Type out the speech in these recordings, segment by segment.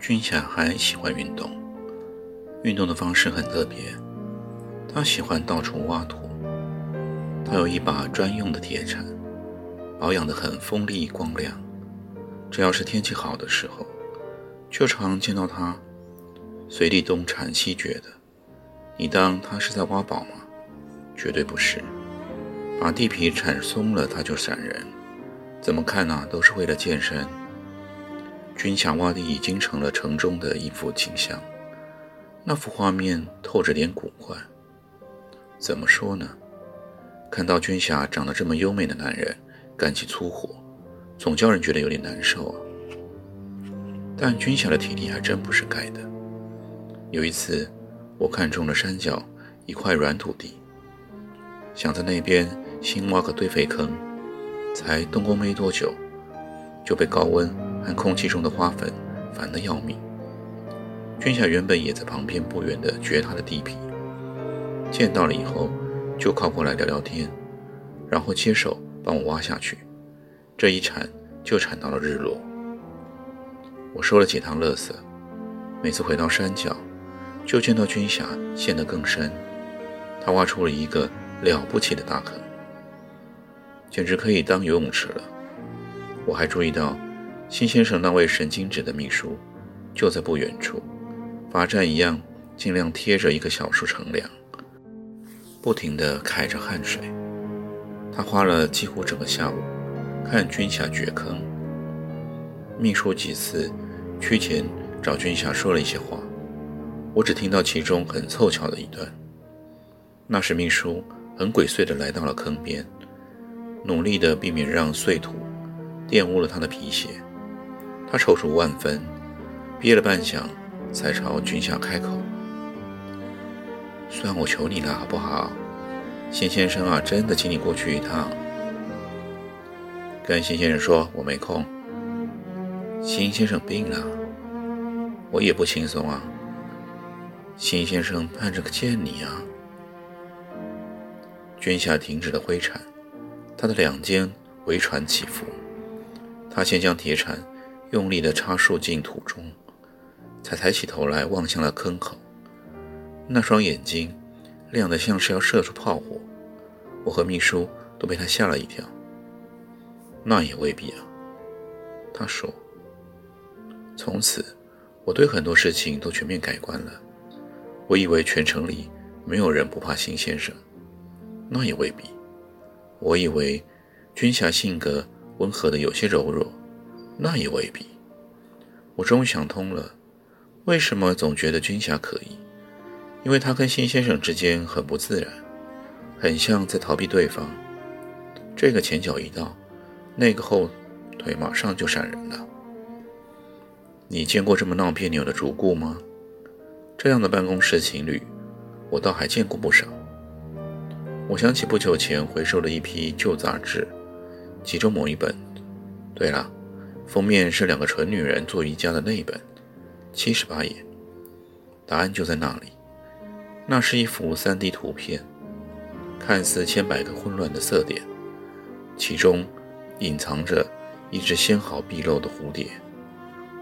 君夏还喜欢运动，运动的方式很特别。他喜欢到处挖土，他有一把专用的铁铲，保养得很锋利光亮。只要是天气好的时候，就常见到他随地东铲西掘的。你当他是在挖宝吗？绝对不是。把地皮铲松了，他就闪人。怎么看呢？都是为了健身。军霞挖地已经成了城中的一幅景象，那幅画面透着点古怪。怎么说呢？看到军霞长得这么优美的男人干起粗活，总叫人觉得有点难受啊。但军霞的体力还真不是盖的。有一次，我看中了山脚一块软土地，想在那边新挖个堆肥坑，才动工没多久，就被高温。和空气中的花粉烦得要命。君夏原本也在旁边不远的掘他的地皮，见到了以后就靠过来聊聊天，然后接手帮我挖下去。这一铲就铲到了日落。我收了几趟乐色，每次回到山脚，就见到君夏陷得更深。他挖出了一个了不起的大坑，简直可以当游泳池了。我还注意到。辛先生那位神经质的秘书就在不远处，罚站一样，尽量贴着一个小树乘凉，不停地揩着汗水。他花了几乎整个下午看军霞掘坑。秘书几次趋前找军霞说了一些话，我只听到其中很凑巧的一段。那时秘书很鬼祟地来到了坑边，努力地避免让碎土玷污了他的皮鞋。他踌躇万分，憋了半晌，才朝君夏开口：“算我求你了，好不好？辛先生啊，真的请你过去一趟。”跟辛先生说：“我没空。”辛先生病了，我也不轻松啊。辛先生盼着见你啊。君夏停止了挥铲，他的两肩微喘起伏，他先将铁铲。用力地插入进土中，才抬起头来望向了坑口。那双眼睛亮得像是要射出炮火，我和秘书都被他吓了一跳。那也未必啊，他说。从此，我对很多事情都全面改观了。我以为全城里没有人不怕辛先生，那也未必。我以为君侠性格温和的有些柔弱。那也未必。我终于想通了，为什么总觉得军霞可疑？因为他跟辛先生之间很不自然，很像在逃避对方。这个前脚一到，那个后腿马上就闪人了。你见过这么闹别扭的主顾吗？这样的办公室情侣，我倒还见过不少。我想起不久前回收了一批旧杂志，其中某一本。对了。封面是两个蠢女人做瑜伽的那一本，七十八页。答案就在那里。那是一幅 3D 图片，看似千百个混乱的色点，其中隐藏着一只纤毫毕露的蝴蝶。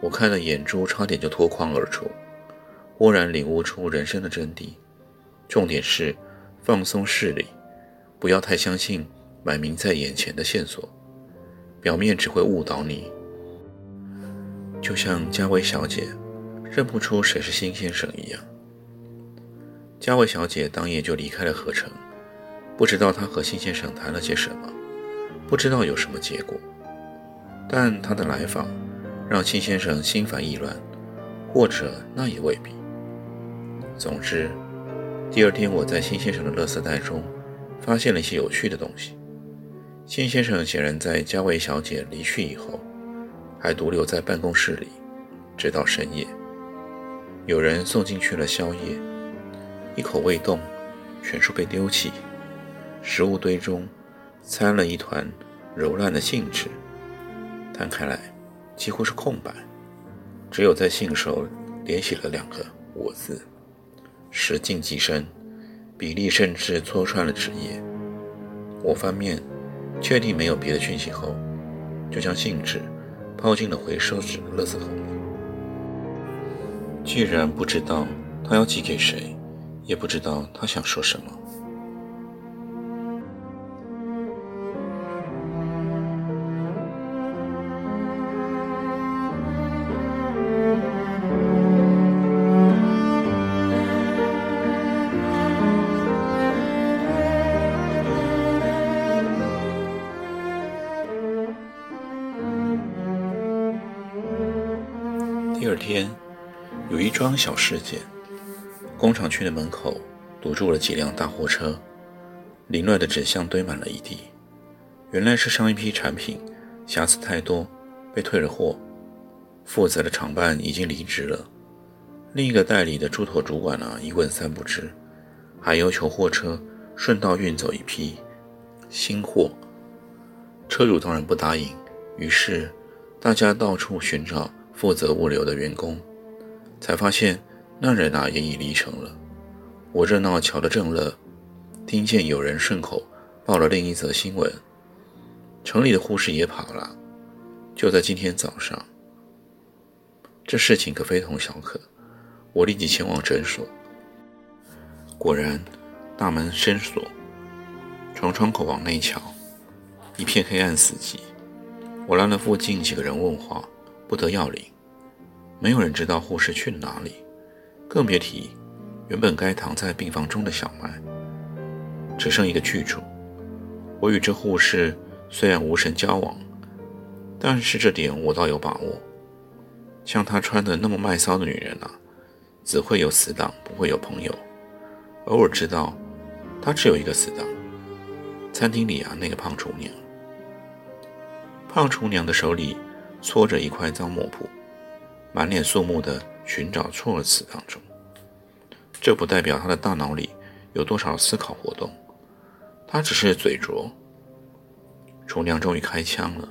我看了眼珠差点就脱眶而出，忽然领悟出人生的真谛。重点是放松视力，不要太相信摆明在眼前的线索，表面只会误导你。就像嘉薇小姐认不出谁是辛先生一样，嘉薇小姐当夜就离开了河城，不知道她和辛先生谈了些什么，不知道有什么结果。但她的来访让辛先生心烦意乱，或者那也未必。总之，第二天，我在辛先生的垃圾袋中发现了一些有趣的东西。辛先生显然在嘉伟小姐离去以后，还独留在办公室里，直到深夜。有人送进去了宵夜，一口未动，全数被丢弃。食物堆中掺了一团柔烂的信纸，摊开来几乎是空白，只有在信首连写了两个“我”字。时近即深，比例甚至戳穿了纸页。我翻面，确定没有别的讯息后，就将信纸抛进了回收纸的垃圾桶里。既然不知道他要寄给谁，也不知道他想说什么。小事件：工厂区的门口堵住了几辆大货车，凌乱的纸箱堆满了一地。原来是上一批产品瑕疵太多，被退了货。负责的厂办已经离职了，另一个代理的猪头主管呢，一问三不知，还要求货车顺道运走一批新货。车主当然不答应，于是大家到处寻找。负责物流的员工才发现，那人啊也已离城了。我热闹瞧得正乐，听见有人顺口报了另一则新闻：城里的护士也跑了。就在今天早上，这事情可非同小可。我立即前往诊所，果然大门深锁，从窗口往内瞧，一片黑暗死寂。我拉了附近几个人问话。不得要领，没有人知道护士去了哪里，更别提原本该躺在病房中的小麦。只剩一个去处。我与这护士虽然无神交往，但是这点我倒有把握。像她穿的那么卖骚的女人啊，只会有死党，不会有朋友。偶尔知道，她只有一个死党，餐厅里啊那个胖厨娘。胖厨娘的手里。搓着一块脏抹布，满脸肃穆地寻找错词当中。这不代表他的大脑里有多少思考活动，他只是嘴拙。厨娘终于开枪了：“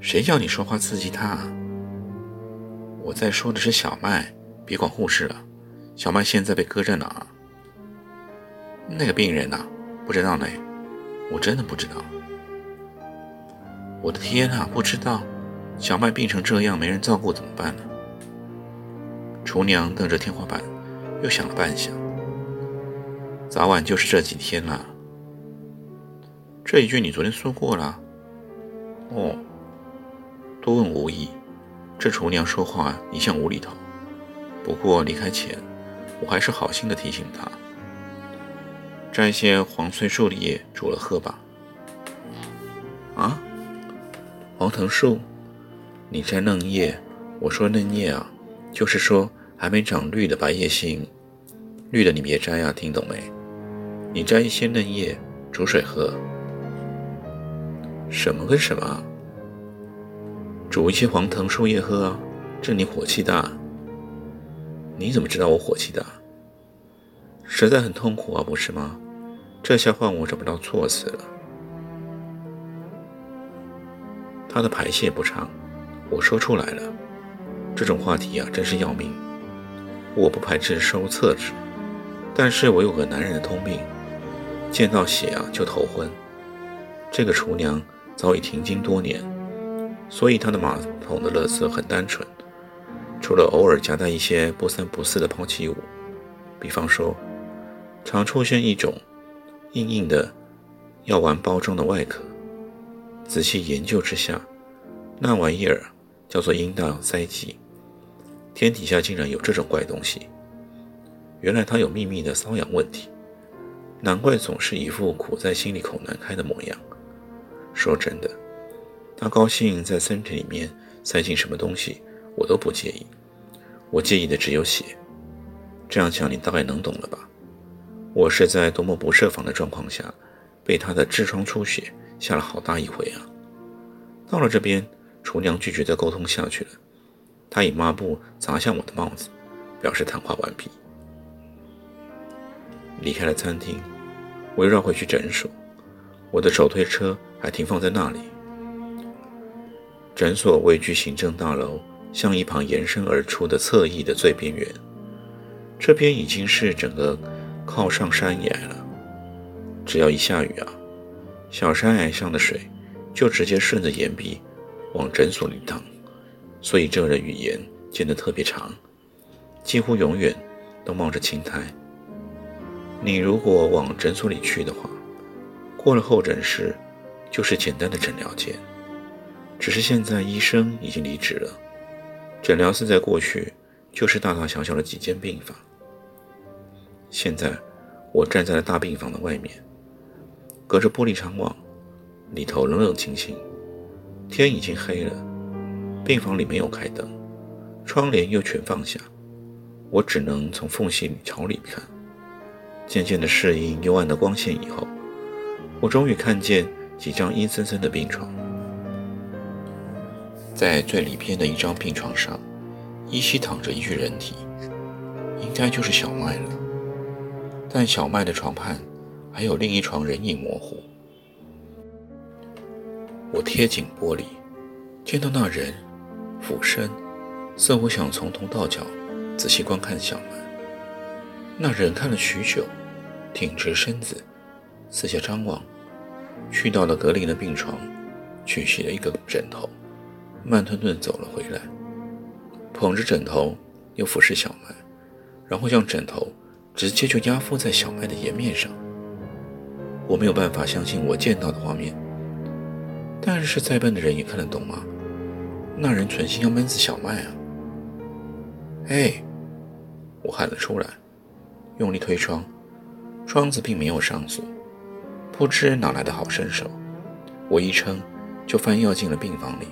谁叫你说话刺激他？”我在说的是小麦，别管护士了。小麦现在被搁在哪？那个病人呢？不知道呢，我真的不知道。我的天啊！不知道小麦病成这样，没人照顾怎么办呢？厨娘瞪着天花板，又想了半晌。早晚就是这几天了。这一句你昨天说过了。哦，多问无益。这厨娘说话一向无厘头。不过离开前，我还是好心的提醒她：摘些黄翠树的叶煮了喝吧。啊？黄藤树，你摘嫩叶。我说嫩叶啊，就是说还没长绿的白叶心。绿的你别摘啊，听懂没？你摘一些嫩叶煮水喝。什么跟什么？煮一些黄藤树叶喝啊？这你火气大？你怎么知道我火气大？实在很痛苦啊，不是吗？这下换我找不到措辞了。他的排泄不畅，我说出来了。这种话题啊，真是要命。我不排斥收厕纸，但是我有个男人的通病，见到血啊就头昏。这个厨娘早已停经多年，所以她的马桶的乐色很单纯，除了偶尔夹带一些不三不四的抛弃物，比方说，常出现一种硬硬的药丸包装的外壳。仔细研究之下，那玩意儿叫做阴道塞剂。天底下竟然有这种怪东西！原来他有秘密的瘙痒问题，难怪总是一副苦在心里口难开的模样。说真的，他高兴在身体里面塞进什么东西，我都不介意。我介意的只有血。这样想，你大概能懂了吧？我是在多么不设防的状况下，被他的痔疮出血吓了好大一回啊！到了这边，厨娘拒绝再沟通下去了，她以抹布砸向我的帽子，表示谈话完毕。离开了餐厅，我又绕回去诊所，我的手推车还停放在那里。诊所位居行政大楼向一旁延伸而出的侧翼的最边缘，这边已经是整个。靠上山崖了，只要一下雨啊，小山崖上的水就直接顺着岩壁往诊所里趟，所以这儿的语言建得特别长，几乎永远都冒着青苔。你如果往诊所里去的话，过了候诊室就是简单的诊疗间，只是现在医生已经离职了，诊疗室在过去就是大大小小的几间病房。现在，我站在了大病房的外面，隔着玻璃窗望，里头冷冷清清，天已经黑了，病房里没有开灯，窗帘又全放下，我只能从缝隙里朝里看。渐渐的适应幽暗的光线以后，我终于看见几张阴森森的病床，在最里边的一张病床上，依稀躺着一具人体，应该就是小麦了。但小麦的床畔还有另一床人影模糊。我贴紧玻璃，见到那人俯身，似乎想从头到脚仔细观看小麦。那人看了许久，挺直身子，四下张望，去到了格林的病床，取起了一个枕头，慢吞吞走了回来，捧着枕头，又俯视小麦，然后将枕头。直接就压敷在小麦的颜面上，我没有办法相信我见到的画面。但是再笨的人也看得懂吗？那人存心要闷死小麦啊！哎，我喊了出来，用力推窗，窗子并没有上锁。不知哪来的好身手，我一撑就翻药进了病房里。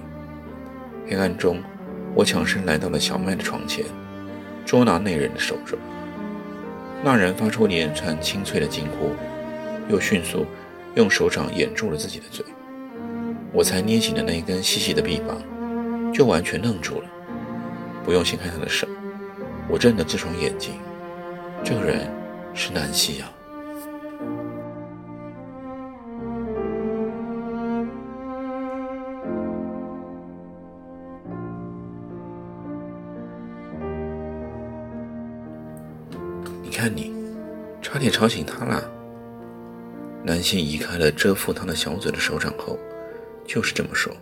黑暗中，我抢身来到了小麦的床前，捉拿那人的手肘。那人发出连串清脆的惊呼，又迅速用手掌掩住了自己的嘴。我才捏紧的那一根细细的臂膀，就完全愣住了。不用掀开他的手，我睁着这双眼睛，这个人是南希啊。看你，差点吵醒他了。南希移开了遮覆他的小嘴的手掌后，就是这么说。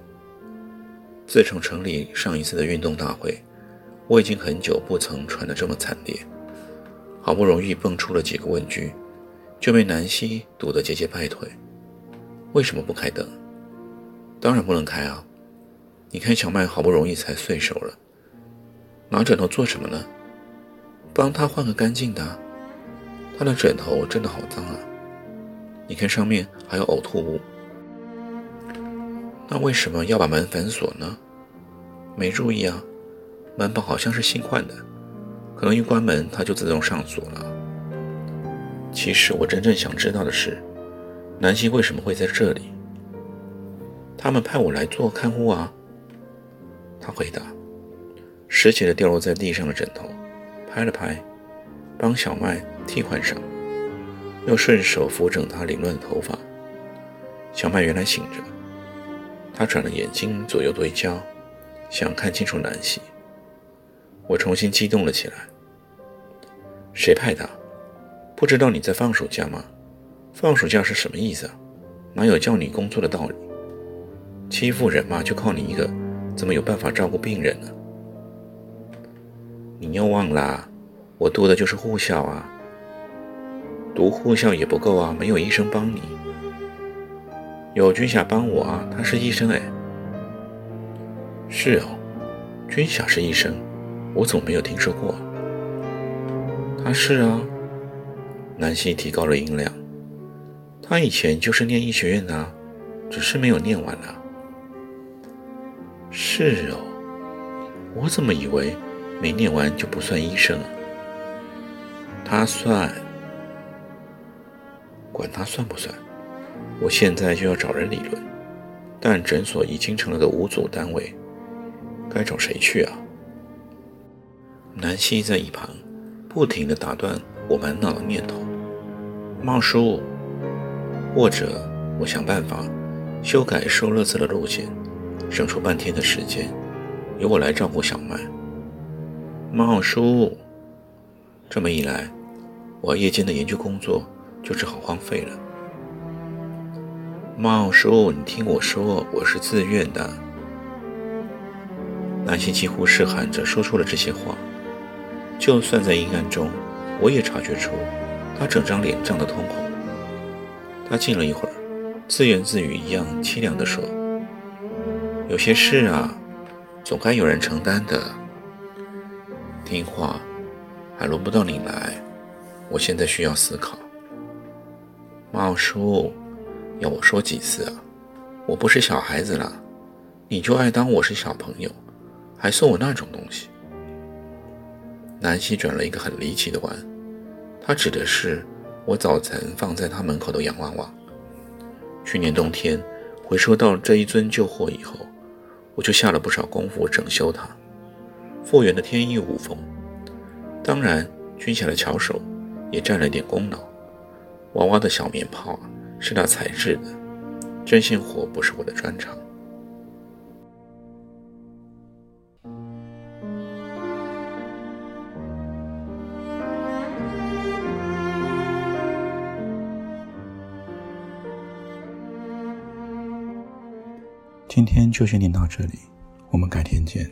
自从城里上一次的运动大会，我已经很久不曾喘得这么惨烈。好不容易蹦出了几个问句，就被南希堵得节节败退。为什么不开灯？当然不能开啊！你看小麦好不容易才碎手了，拿枕头做什么呢？帮他换个干净的。他的枕头真的好脏啊！你看上面还有呕吐物。那为什么要把门反锁呢？没注意啊，门把好像是新换的，可能一关门它就自动上锁了。其实我真正想知道的是，南希为什么会在这里？他们派我来做看护啊。他回答，拾起了掉落在地上的枕头，拍了拍，帮小麦。替换上，又顺手扶整他凌乱的头发。小麦原来醒着，他转了眼睛，左右对焦，想看清楚南希。我重新激动了起来。谁派他？不知道你在放暑假吗？放暑假是什么意思啊？哪有叫你工作的道理？欺负人嘛，就靠你一个，怎么有办法照顾病人呢？你又忘了，我读的就是护校啊。读护校也不够啊，没有医生帮你。有军霞帮我啊，他是医生哎。是哦，军霞是医生，我怎么没有听说过？他是啊。南希提高了音量。他以前就是念医学院的，只是没有念完啊。是哦，我怎么以为没念完就不算医生啊？他算，管他算不算，我现在就要找人理论。但诊所已经成了个无主单位，该找谁去啊？南希在一旁不停地打断我满脑的念头。茂叔，或者我想办法修改收乐子的路线，省出半天的时间，由我来照顾小麦。茂叔，这么一来，我夜间的研究工作就只好荒废了。茂叔，你听我说，我是自愿的。南希几乎是喊着说出了这些话，就算在阴暗中，我也察觉出他整张脸涨得通红。他静了一会儿，自言自语一样凄凉地说：“有些事啊，总该有人承担的。听话，还轮不到你来。我现在需要思考。”茂叔。要我说几次啊？我不是小孩子了，你就爱当我是小朋友，还送我那种东西。南希转了一个很离奇的弯，他指的是我早晨放在他门口的洋娃娃。去年冬天回收到这一尊旧货以后，我就下了不少功夫整修它，复原的天衣无缝。当然，军衔的巧手也占了点功劳。娃娃的小棉炮啊！是他材质的，针线活不是我的专长。今天就先念到这里，我们改天见。